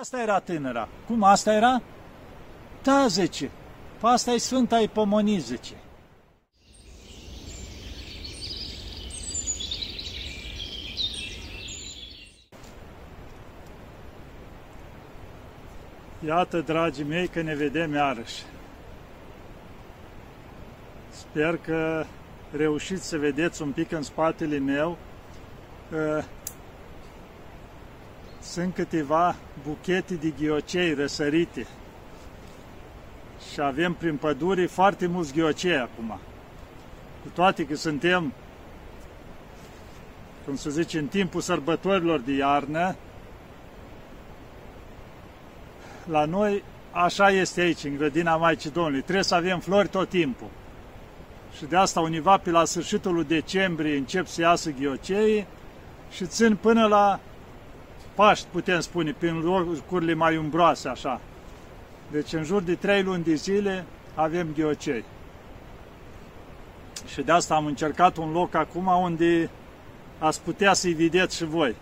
Asta era tânăra. Cum asta era? Da, zice. Pe asta e Sfânta Ipomonii, zice. Iată, dragii mei, că ne vedem iarăși. Sper că reușiți să vedeți un pic în spatele meu. Sunt câteva buchete de ghiocei răsărite. Și avem prin păduri foarte mulți ghiocei acum. Cu toate că suntem, cum să zice, în timpul sărbătorilor de iarnă, la noi așa este aici, în grădina Maicii Domnului. Trebuie să avem flori tot timpul. Și de asta univa pe la sfârșitul lui decembrie încep să iasă ghiocei și țin până la Paști, putem spune, prin locurile mai umbroase, așa. Deci în jur de trei luni de zile avem ghiocei. Și de asta am încercat un loc acum unde ați putea să-i vedeți și voi.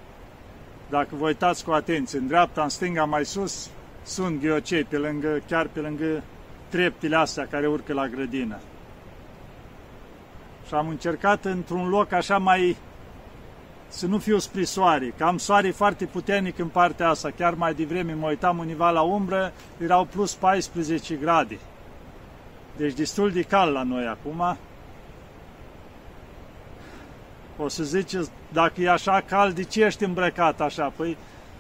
Dacă vă uitați cu atenție, în dreapta, în stânga, mai sus, sunt ghiocei, pe lângă, chiar pe lângă treptile astea care urcă la grădină. Și am încercat într-un loc așa mai să nu fiu spre soare, că am soare foarte puternic în partea asta. Chiar mai devreme mă uitam univa la umbră, erau plus 14 grade. Deci destul de cald la noi acum. O să ziceți, dacă e așa cald, de ce ești îmbrăcat așa? Păi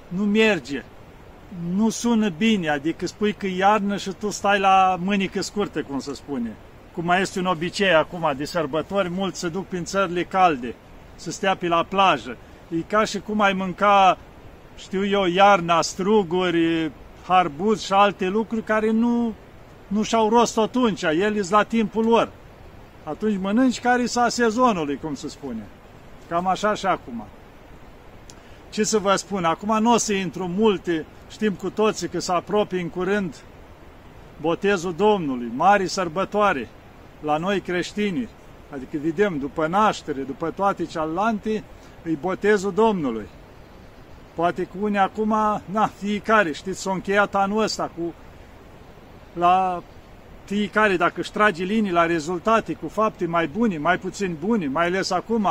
nu merge. Nu sună bine, adică spui că iarnă și tu stai la mânică scurtă, cum se spune. Cum mai este un obicei acum de sărbători, mulți se duc prin țările calde să stea pe la plajă. E ca și cum ai mânca, știu eu, iarna, struguri, harbuz și alte lucruri care nu, nu și-au rost atunci, el la timpul lor. Atunci mănânci care sa sezonului, cum se spune. Cam așa și acum. Ce să vă spun, acum nu o să intru multe, știm cu toții că se apropie în curând botezul Domnului, mari sărbătoare la noi creștini. Adică vedem, după naștere, după toate celelalte, îi botezul Domnului. Poate cu unii acum, na, fiecare, știți, s-a încheiat anul ăsta cu la fiecare, dacă își trage linii la rezultate cu fapte mai bune, mai puțin bune, mai ales acum,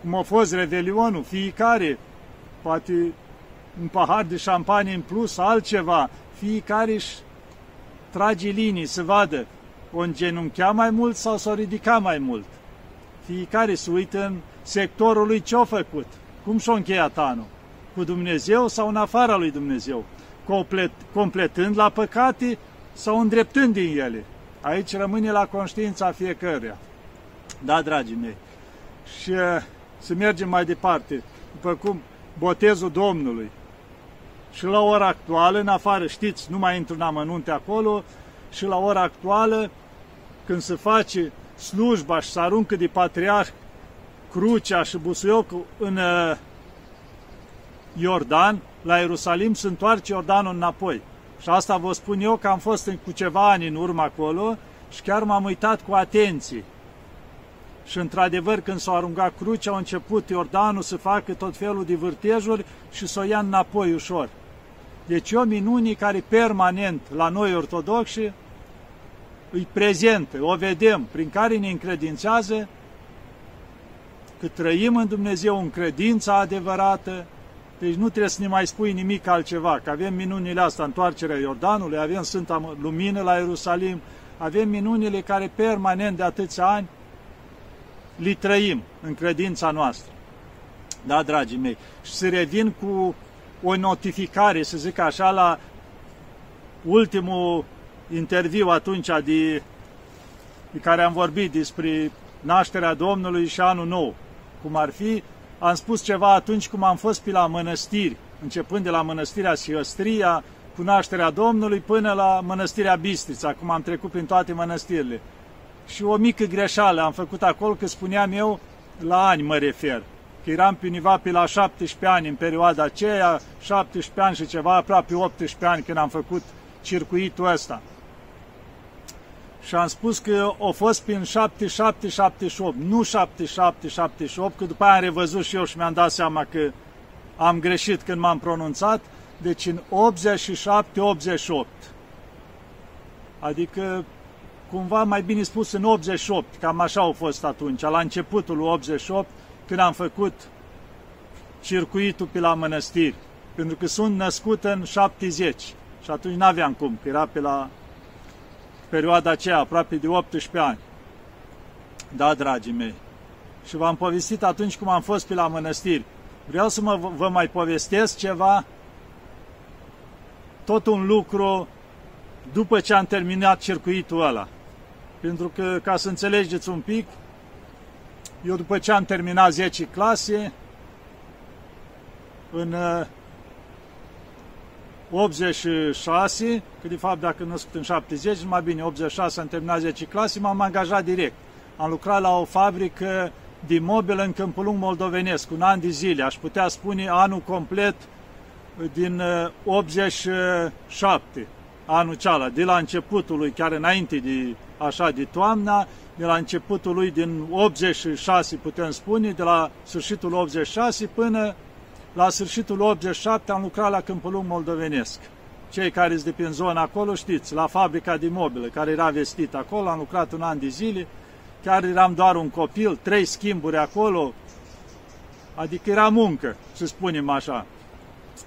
cum a fost Revelionul, fiecare, poate un pahar de șampanie în plus, altceva, fiecare își trage linii să vadă o îngenunchea mai mult sau s-o ridica mai mult. Fiecare se uită în sectorul lui ce-a făcut, cum și-a încheiat anul, cu Dumnezeu sau în afara lui Dumnezeu, complet, completând la păcate sau îndreptând din ele. Aici rămâne la conștiința fiecăruia. Da, dragii mei. Și uh, să mergem mai departe. După cum botezul Domnului. Și la ora actuală, în afară, știți, nu mai intru în amănunte acolo, și la ora actuală când se face slujba și se aruncă de patriarh crucea și busuiocul în uh, Iordan, la Ierusalim se întoarce Iordanul înapoi. Și asta vă spun eu că am fost cu ceva ani în urmă acolo și chiar m-am uitat cu atenție. Și într-adevăr, când s-a aruncat crucea, a început Iordanul să facă tot felul de vârtejuri și să o ia înapoi ușor. Deci o minune care permanent la noi ortodoxi îi prezentă, o vedem, prin care ne încredințează că trăim în Dumnezeu în credința adevărată, deci nu trebuie să ne mai spui nimic altceva, că avem minunile astea, întoarcerea Iordanului, avem Sfânta Lumină la Ierusalim, avem minunile care permanent de atâția ani li trăim în credința noastră. Da, dragii mei? Și să revin cu o notificare, să zic așa, la ultimul interviu atunci de, de care am vorbit despre nașterea Domnului și anul nou. Cum ar fi, am spus ceva atunci cum am fost pe la mănăstiri, începând de la mănăstirea Siostria, cu nașterea Domnului, până la mănăstirea Bistrița, cum am trecut prin toate mănăstirile. Și o mică greșeală am făcut acolo, că spuneam eu, la ani mă refer, că eram pe univa pe la 17 ani în perioada aceea, 17 ani și ceva, aproape 18 ani când am făcut circuitul ăsta și am spus că a fost prin 77-78, nu 77-78, că după aia am revăzut și eu și mi-am dat seama că am greșit când m-am pronunțat, Deci în 87-88. Adică cumva mai bine spus în 88, cam așa au fost atunci, la începutul lui 88, când am făcut circuitul pe la mănăstiri, pentru că sunt născut în 70 și atunci n-aveam cum, că era pe la perioada aceea, aproape de 18 ani. Da, dragii mei. Și v-am povestit atunci cum am fost pe la mănăstiri. Vreau să mă, vă mai povestesc ceva, tot un lucru după ce am terminat circuitul ăla. Pentru că, ca să înțelegeți un pic, eu după ce am terminat 10 clase, în 86, că de fapt dacă născut în 70, mai bine 86 am terminat 10 clase, m-am angajat direct. Am lucrat la o fabrică de mobilă în Câmpul Lung moldovenesc, un an de zile, aș putea spune anul complet din 87, anul ceala, de la începutul lui, chiar înainte de așa de toamna, de la începutul lui din 86, putem spune, de la sfârșitul 86 până la sfârșitul 87 am lucrat la Câmpul Lung moldovenesc. Cei care sunt de pe zona acolo știți, la fabrica de mobilă, care era vestită acolo, am lucrat un an de zile, chiar eram doar un copil, trei schimburi acolo, adică era muncă, să spunem așa.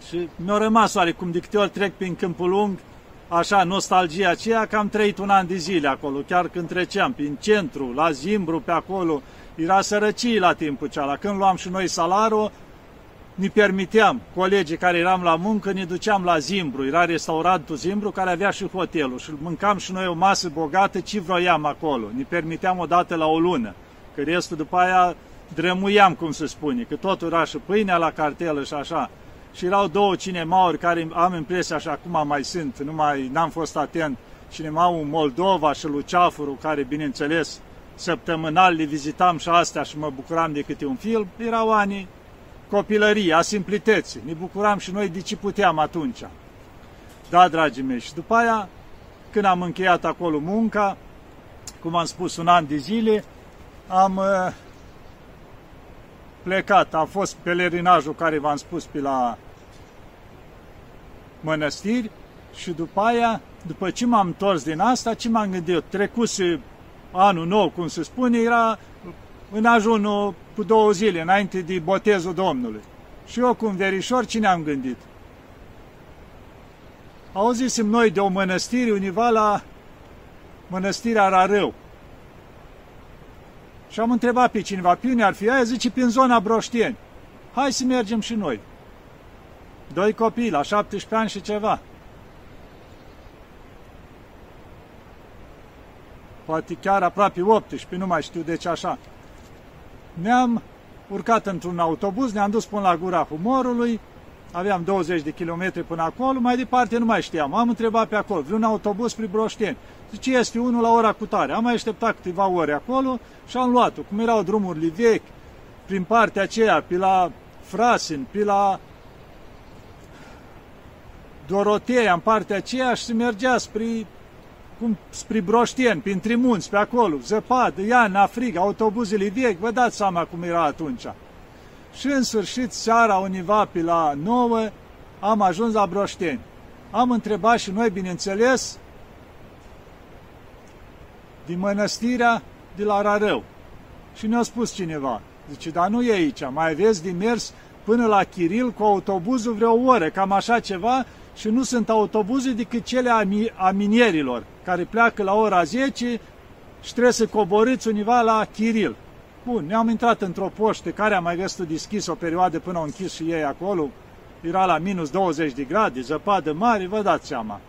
Și mi-a rămas oarecum de câte ori trec prin Câmpul Lung, așa, nostalgia aceea, că am trăit un an de zile acolo, chiar când treceam prin centru, la Zimbru, pe acolo, era sărăcie la timpul ceala. Când luam și noi salarul, ne permiteam, colegii care eram la muncă, ne duceam la Zimbru, era restaurantul Zimbru care avea și hotelul și mâncam și noi o masă bogată, ce vroiam acolo. Ne permiteam o dată la o lună, că restul după aia drămuiam, cum se spune, că totul era și pâinea la cartelă și așa. Și erau două cinemauri care am impresia așa acum mai sunt, nu mai n-am fost atent, cinemaul Moldova și Luceafuru, care bineînțeles săptămânal le vizitam și astea și mă bucuram de câte un film, erau anii copilărie, a simplității. Ne bucuram și noi de ce puteam atunci. Da, dragii mei, și după aia, când am încheiat acolo munca, cum am spus, un an de zile, am uh, plecat. A fost pelerinajul care v-am spus pe la mănăstiri și după aia, după ce m-am întors din asta, ce m-am gândit? Trecuse anul nou, cum se spune, era în ajunul cu două zile înainte de botezul Domnului. Și eu cu un verișor, cine am gândit? Auzisem noi de o mănăstire univa la mănăstirea Rarău. Și am întrebat pe cineva, pe unde ar fi aia? Zice, prin zona Broștieni. Hai să mergem și noi. Doi copii, la 17 ani și ceva. Poate chiar aproape 18, nu mai știu de ce așa ne-am urcat într-un autobuz, ne-am dus până la gura Humorului, aveam 20 de kilometri până acolo, mai departe nu mai știam. Am întrebat pe acolo, vreun autobuz spre Broșteni. Zice, este unul la ora cu tare. Am mai așteptat câteva ore acolo și am luat-o. Cum erau drumurile vechi, prin partea aceea, pe la Frasin, pe la Dorotea, în partea aceea și se mergea spre cum spre Broștien, prin Trimunți, pe acolo, zăpadă, iarna, frig, autobuzele vechi, vă dați seama cum era atunci. Și în sfârșit, seara, univa pe la 9, am ajuns la Broșteni. Am întrebat și noi, bineînțeles, din mănăstirea de la Rarău. Și ne-a spus cineva, zice, dar nu e aici, mai aveți de mers până la Chiril cu autobuzul vreo oră, cam așa ceva, și nu sunt autobuze decât cele a, a minierilor, care pleacă la ora 10 și trebuie să coborâți univa la Chiril. Bun, ne-am intrat într-o poștă care a mai găsit deschis o perioadă până au închis și ei acolo. Era la minus 20 de grade, zăpadă mare, vă dați seama.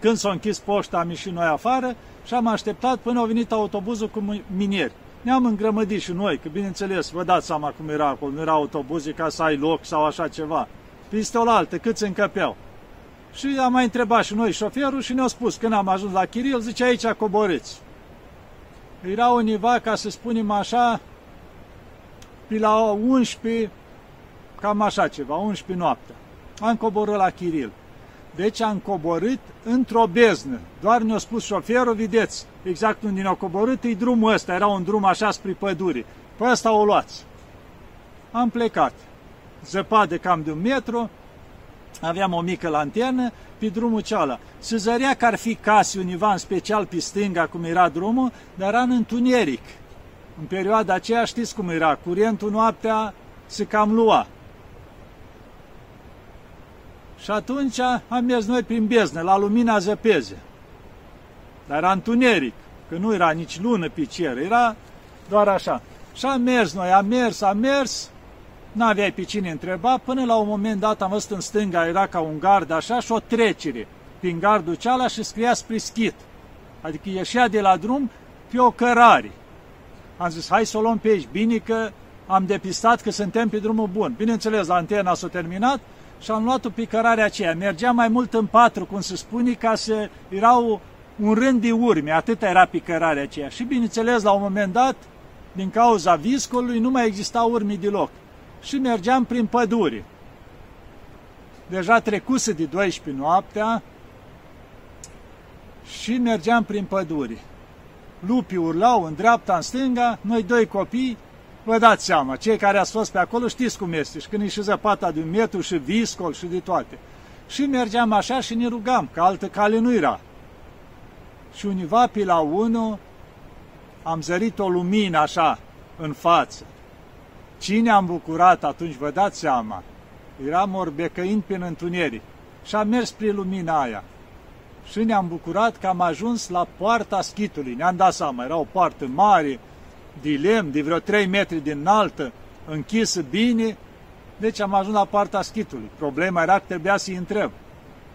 Când s-a închis poșta, am ieșit noi afară și am așteptat până a venit autobuzul cu minieri. Ne-am îngrămădit și noi, că bineînțeles, vă dați seama cum era acolo, nu era autobuze ca să ai loc sau așa ceva piste altă, câți încăpeau. Și am mai întrebat și noi șoferul și ne-a spus, când am ajuns la Chiril, zice aici coborâți. Era univa, ca să spunem așa, pe la 11, cam așa ceva, 11 noaptea. Am coborât la Chiril. Deci am coborât într-o beznă. Doar ne-a spus șoferul, vedeți, exact unde ne-a coborât, e drumul ăsta, era un drum așa spre pădure. Pe ăsta o luați. Am plecat zăpadă cam de un metru, aveam o mică lanternă pe drumul cealaltă. Se zărea că ar fi case univa în special pe stânga, cum era drumul, dar era în întuneric. În perioada aceea știți cum era, curentul noaptea se cam lua. Și atunci am mers noi prin beznă, la lumina zăpeze. Dar era întuneric, că nu era nici lună pe cer, era doar așa. Și am mers noi, am mers, am mers, n-aveai pe cine întreba, până la un moment dat am văzut în stânga, era ca un gard așa și o trecere prin gardul ceala și scria spre schit. Adică ieșea de la drum pe o cărare. Am zis, hai să o luăm pe aici, bine că am depistat că suntem pe drumul bun. Bineînțeles, antena s-a terminat și am luat-o pe cărarea aceea. Mergea mai mult în patru, cum se spune, ca să erau un rând de urme, atât era pe cărarea aceea. Și bineînțeles, la un moment dat, din cauza viscolului, nu mai exista urme deloc. Și mergeam prin pădure. Deja trecuse de 12 noaptea și mergeam prin pădure. Lupii urlau în dreapta, în stânga, noi doi copii, vă dați seama, cei care ați fost pe acolo știți cum este, și când e și zăpata de un metru și viscol și de toate. Și mergeam așa și ne rugam, că altă cale nu era. Și univa pe la unul am zărit o lumină așa în față. Cine am bucurat atunci, vă dați seama, eram orbecăind prin întuneric și am mers spre lumina aia. Și ne-am bucurat că am ajuns la poarta schitului. Ne-am dat seama, era o poartă mare, de lemn, de vreo 3 metri din înaltă, închisă bine, deci am ajuns la poarta schitului. Problema era că trebuia să-i întreb.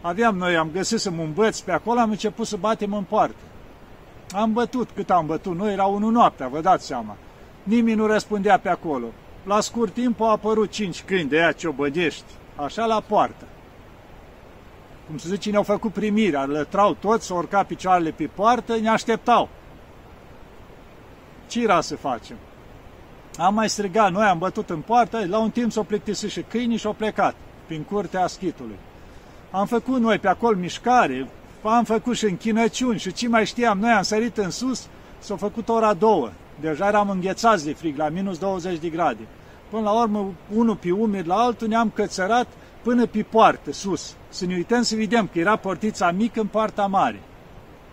Aveam noi, am găsit să mă învăț pe acolo, am început să batem în poartă. Am bătut cât am bătut noi, era unul noaptea, vă dați seama. Nimeni nu răspundea pe acolo. La scurt timp au apărut cinci câini de aia ciobădești, așa la poartă. Cum se zice, ne-au făcut primirea, lătrau toți, s-au urcat picioarele pe poartă, ne așteptau. Ce era să facem? Am mai strigat, noi am bătut în poartă, la un timp s-au plictisit și câinii și au plecat prin curtea schitului. Am făcut noi pe acolo mișcare, am făcut și închinăciuni și ce mai știam, noi am sărit în sus, s-au făcut ora două. Deja eram înghețați de frig, la minus 20 de grade. Până la urmă, unul pe umeri la altul, ne-am cățărat până pe poartă, sus. Să ne uităm să vedem că era portița mică în poarta mare.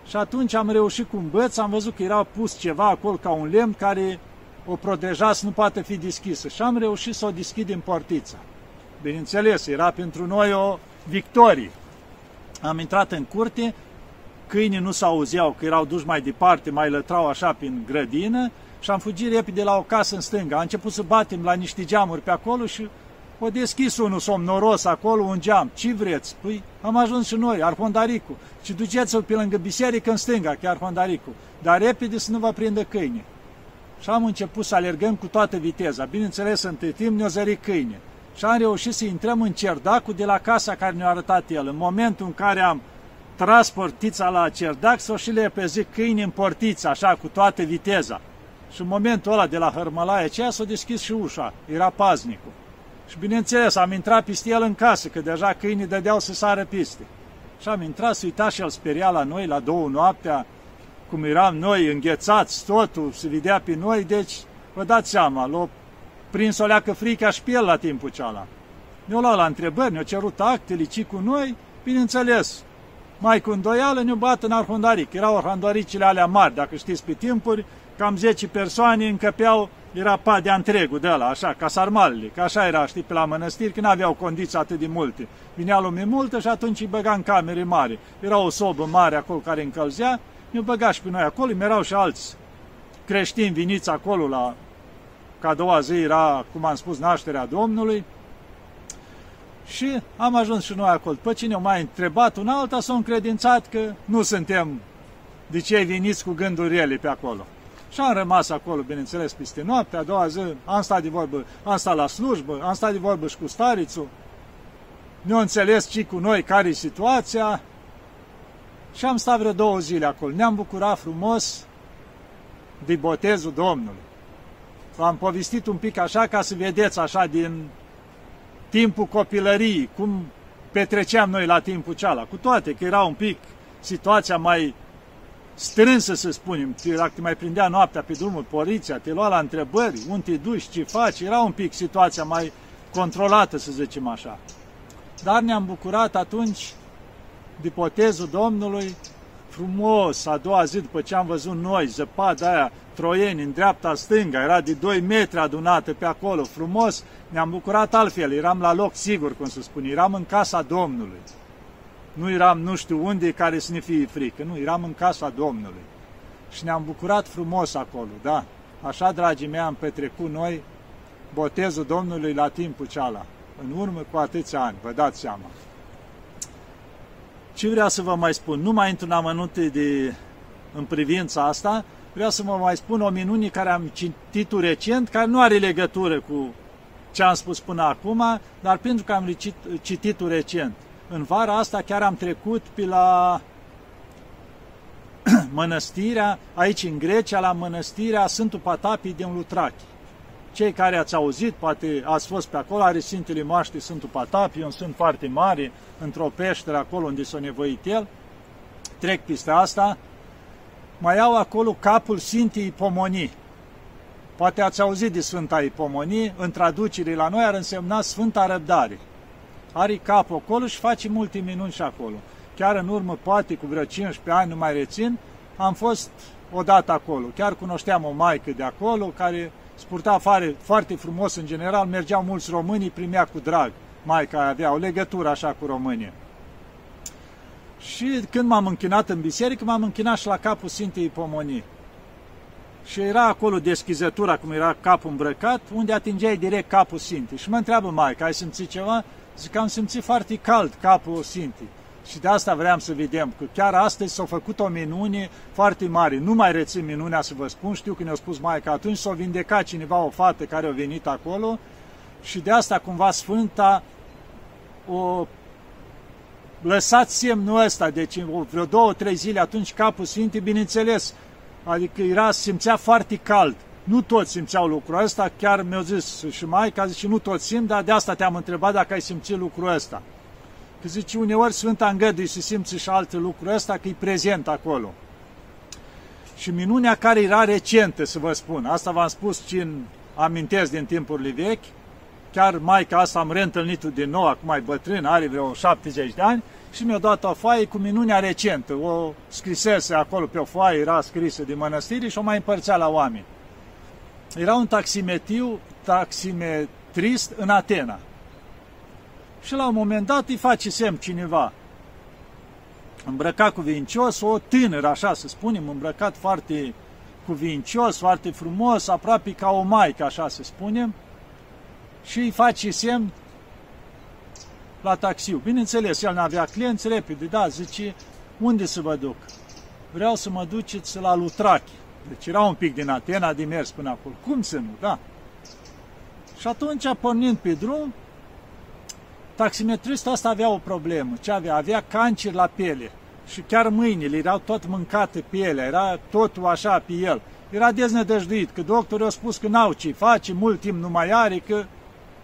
Și atunci am reușit cu un băț, am văzut că era pus ceva acolo ca un lemn care o proteja să nu poate fi deschisă. Și am reușit să o deschidem portița. Bineînțeles, era pentru noi o victorie. Am intrat în curte, câinii nu s-auzeau, că erau duși mai departe, mai lătrau așa prin grădină și am fugit repede la o casă în stânga. Am început să batem la niște geamuri pe acolo și o deschis unul somnoros acolo, un geam. Ce vreți? Păi am ajuns și noi, Arhondaricu. Și duceți-l pe lângă biserică în stânga, chiar Arhondaricu. Dar repede să nu vă prindă câine. Și am început să alergăm cu toată viteza. Bineînțeles, între timp ne-o zări câine. Și am reușit să intrăm în cerdacul de la casa care ne-a arătat el. În momentul în care am tras portița la cerdac, s-o și le zic câini în portiță, așa, cu toată viteza. Și în momentul ăla de la hărmălaia aceea s-a deschis și ușa, era paznicul. Și bineînțeles, am intrat peste el în casă, că deja câinii dădeau să sară piste. Și am intrat, să uita și el speria la noi, la două noaptea, cum eram noi înghețați, totul se vedea pe noi, deci vă dați seama, l-a prins o leacă frica și pe el la timpul ceala. Ne-au luat la întrebări, ne-au cerut actele, ci cu noi, bineînțeles, mai cu îndoială ne-au bat în arhondaric. Erau arhondaricile alea mari, dacă știți pe timpuri, cam 10 persoane încăpeau era padea întregul de la, așa, ca sarmalele, că așa era, știi, pe la mănăstiri, că n-aveau condiții atât de multe. Vinea lume multă și atunci îi băga în camere mari. Era o sobă mare acolo care încălzea, ne băga și pe noi acolo, erau și alți creștini viniți acolo la, ca a doua zi era, cum am spus, nașterea Domnului. Și am ajuns și noi acolo. Pe cine au mai întrebat un alta, s-au încredințat că nu suntem de cei veniți cu gânduri rele pe acolo. Și am rămas acolo, bineînțeles, peste noapte, a doua zi, am stat de vorbă, am stat la slujbă, am stat de vorbă și cu starițul, ne-au înțeles și cu noi care e situația și am stat vreo două zile acolo. Ne-am bucurat frumos de botezul Domnului. V-am povestit un pic așa ca să vedeți așa din timpul copilăriei, cum petreceam noi la timpul ceala, cu toate că era un pic situația mai strânsă, să spunem, dacă te mai prindea noaptea pe drumul poliția, te lua la întrebări, unde te duci, ce faci, era un pic situația mai controlată, să zicem așa. Dar ne-am bucurat atunci de potezul Domnului, frumos, a doua zi după ce am văzut noi, zăpada aia, troieni în dreapta stânga, era de 2 metri adunată pe acolo, frumos, ne-am bucurat altfel, eram la loc sigur, cum se spune, eram în casa Domnului. Nu eram nu știu unde care să ne fie frică, nu, eram în casa Domnului. Și ne-am bucurat frumos acolo, da. Așa, dragii mei, am petrecut noi botezul Domnului la timpul ceala, în urmă cu atâția ani, vă dați seama. Ce vreau să vă mai spun? Nu mai intru în amănunte de, în privința asta, vreau să vă mai spun o minune care am citit recent, care nu are legătură cu ce am spus până acum, dar pentru că am citit recent. În vara asta chiar am trecut pe la mănăstirea, aici în Grecia, la mănăstirea Sfântul Patapii din Lutrachi. Cei care ați auzit, poate ați fost pe acolo, are Sfintele Moaște Sfântul Patapii, un sfânt foarte mare, într-o peșteră acolo unde s-a nevoit el. Trec peste asta. Mai au acolo capul Sfintei Ipomonii. Poate ați auzit de Sfânta Ipomonii, în traducere la noi ar însemna Sfânta Răbdare. Are capul acolo și face multe minuni și acolo chiar în urmă, poate cu vreo 15 ani, nu mai rețin, am fost odată acolo. Chiar cunoșteam o maică de acolo care spurta afară foarte frumos în general, mergeau mulți români, primea cu drag. Maica avea o legătură așa cu România. Și când m-am închinat în biserică, m-am închinat și la capul Sfintei Pomonii. Și era acolo deschizătura, cum era capul îmbrăcat, unde atingeai direct capul Sfintei. Și mă întreabă Maica, ai simțit ceva? Zic că am simțit foarte cald capul Sfintei. Și de asta vreau să vedem, că chiar astăzi s-a făcut o minune foarte mare. Nu mai rețin minunea să vă spun, știu că ne-a spus mai că atunci s-a vindecat cineva o fată care a venit acolo și de asta cumva Sfânta o lăsat semnul ăsta, deci vreo două, trei zile atunci capul Sfintei, bineînțeles, adică era, simțea foarte cald. Nu toți simțeau lucrul ăsta, chiar mi-au zis și mai că zice, nu toți simt, dar de asta te-am întrebat dacă ai simțit lucrul ăsta. Că zice, uneori Sfânta îngăduie să simți și alte lucruri ăsta, că e prezent acolo. Și minunea care era recentă, să vă spun, asta v-am spus și în amintesc din timpurile vechi, chiar maica asta am reîntâlnit-o din nou, acum mai bătrân, are vreo 70 de ani, și mi-a dat o foaie cu minunea recentă. O scrisese acolo pe o foaie, era scrisă de mănăstire și o mai împărțea la oameni. Era un taximetiu, taximetrist în Atena și la un moment dat îi face semn cineva îmbrăcat cuvincios, o tânără, așa să spunem, îmbrăcat foarte cuvincios, foarte frumos, aproape ca o maică, așa să spunem, și îi face semn la taxiu. Bineînțeles, el n-avea clienți, repede, da, zice, unde să vă duc? Vreau să mă duceți la Lutrachi. Deci era un pic din Atena de mers până acolo. Cum să nu, da? Și atunci, pornind pe drum, Taximetristul ăsta avea o problemă. Ce avea? Avea cancer la piele și chiar mâinile erau tot mâncate pielea, era totul așa pe el. Era deznădăjduit, că doctorul a spus că n-au ce face, mult timp nu mai are, că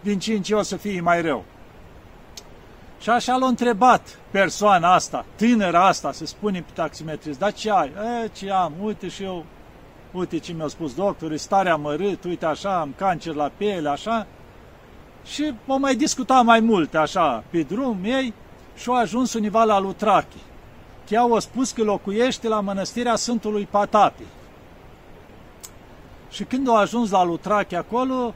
din ce în ce o să fie mai rău. Și așa l-a întrebat persoana asta, tânăra asta, să spune pe taximetrist, dar ce ai? E, ce am? Uite și eu, uite ce mi-a spus doctorul, starea mărât, uite așa, am cancer la piele, așa și o mai discuta mai mult așa pe drum ei și au ajuns univa la Lutrachi. Chiar au spus că locuiește la mănăstirea Sfântului Patapi. Și când au ajuns la Lutrachi acolo,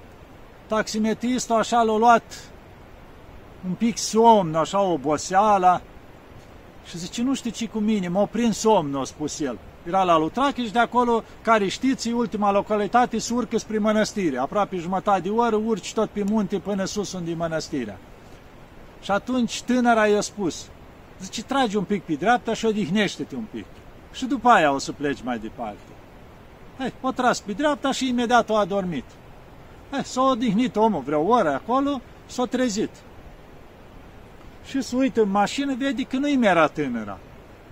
taximetristul așa l-a luat un pic somn, așa oboseala, și zice, nu știu ce cu mine, m-a prins somnul, a spus el era la Lutrachiș și de acolo, care știți, ultima localitate, se urcă spre mănăstire. Aproape jumătate de oră urci tot pe munte până sus unde e mănăstirea. Și atunci tânăra i-a spus, zice, tragi un pic pe dreapta și odihnește-te un pic. Și după aia o să pleci mai departe. Hai, o tras pe dreapta și imediat o a dormit. Hai, s-a odihnit omul vreo oră acolo, s-a trezit. Și se uită în mașină, vede că nu-i era tânăra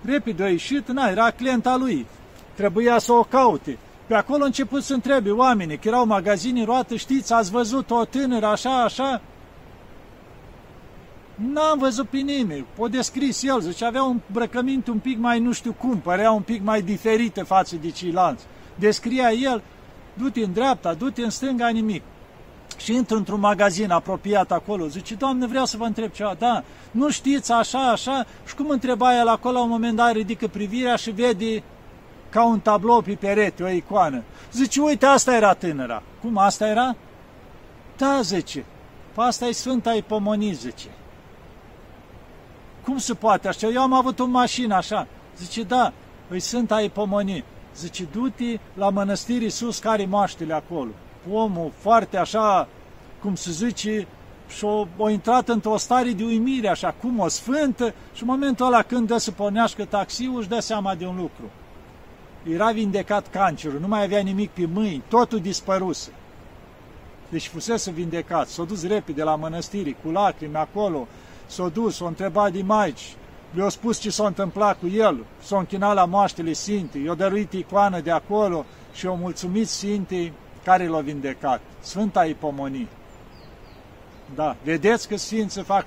repede a ieșit, na, era clienta lui. Trebuia să o caute. Pe acolo a început să întrebe oamenii, că erau magazini roată, știți, ați văzut o tânără așa, așa? N-am văzut pe nimeni. O descris el, zice, avea un brăcămint un pic mai nu știu cum, părea un pic mai diferite față de ceilalți. Descria el, du-te în dreapta, du-te în stânga, nimic. Și intră într-un magazin apropiat acolo, zice, Doamne, vreau să vă întreb ceva, da, nu știți așa, așa, și cum întreba el acolo, la un moment dat ridică privirea și vede ca un tablou pe perete, o icoană. Zice, uite, asta era tânăra. Cum, asta era? Da, zice, pe asta e Sfânta Ipomonii, zice. Cum se poate așa? Eu am avut o mașină așa. Zice, da, îi Sfânta Ipomonii. Zice, du-te la mănăstirii sus care moaștele acolo. Omul foarte așa, cum se zice, și o, o intrat într-o stare de uimire, așa, cum o sfântă, și în momentul ăla când dă să pornească taxiul, își dă seama de un lucru. Era vindecat cancerul, nu mai avea nimic pe mâini, totul dispăruse. Deci fusese vindecat, s-a dus repede la mănăstiri, cu lacrimi acolo, s-a dus, s-a întrebat de maici, le-a spus ce s-a întâmplat cu el, s-a închinat la moaștele Sfintei, i-a dăruit icoană de acolo și i-a mulțumit Sfintei care l-a vindecat. Sfânta Ipomonie. Da, vedeți că Sfinții fac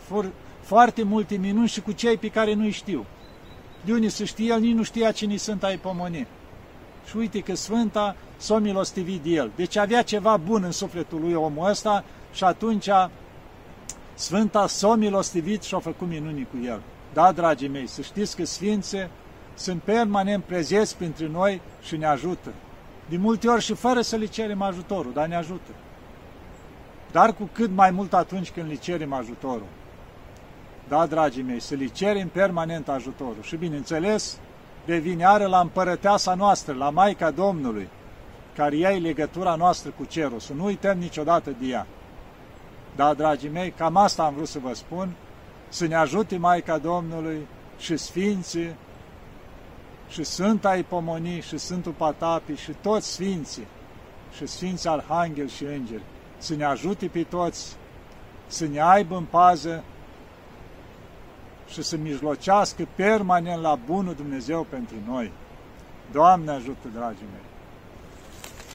foarte multe minuni și cu cei pe care nu-i știu. De unde să știe, el nici nu știa cine sunt Ipomonie. Și uite că Sfânta s-a milostivit de el. Deci avea ceva bun în sufletul lui omul ăsta și atunci Sfânta s-a milostivit și a făcut minuni cu el. Da, dragii mei, să știți că Sfințe sunt permanent prezenți printre noi și ne ajută. De multe ori și fără să le cerem ajutorul, dar ne ajută. Dar cu cât mai mult atunci când le cerem ajutorul. Da, dragii mei, să le cerem permanent ajutorul. Și bineînțeles, revine ară la împărăteasa noastră, la Maica Domnului, care ea e legătura noastră cu cerul, să nu uităm niciodată de ea. Da, dragii mei, cam asta am vrut să vă spun, să ne ajute Maica Domnului și Sfinții, și Sfânta Ipomonii, și Sfântul Patapii, și toți Sfinții, și Sfinții Arhanghel și Îngeri, să ne ajute pe toți, să ne aibă în pază și să mijlocească permanent la bunul Dumnezeu pentru noi. Doamne ajută, dragii mei!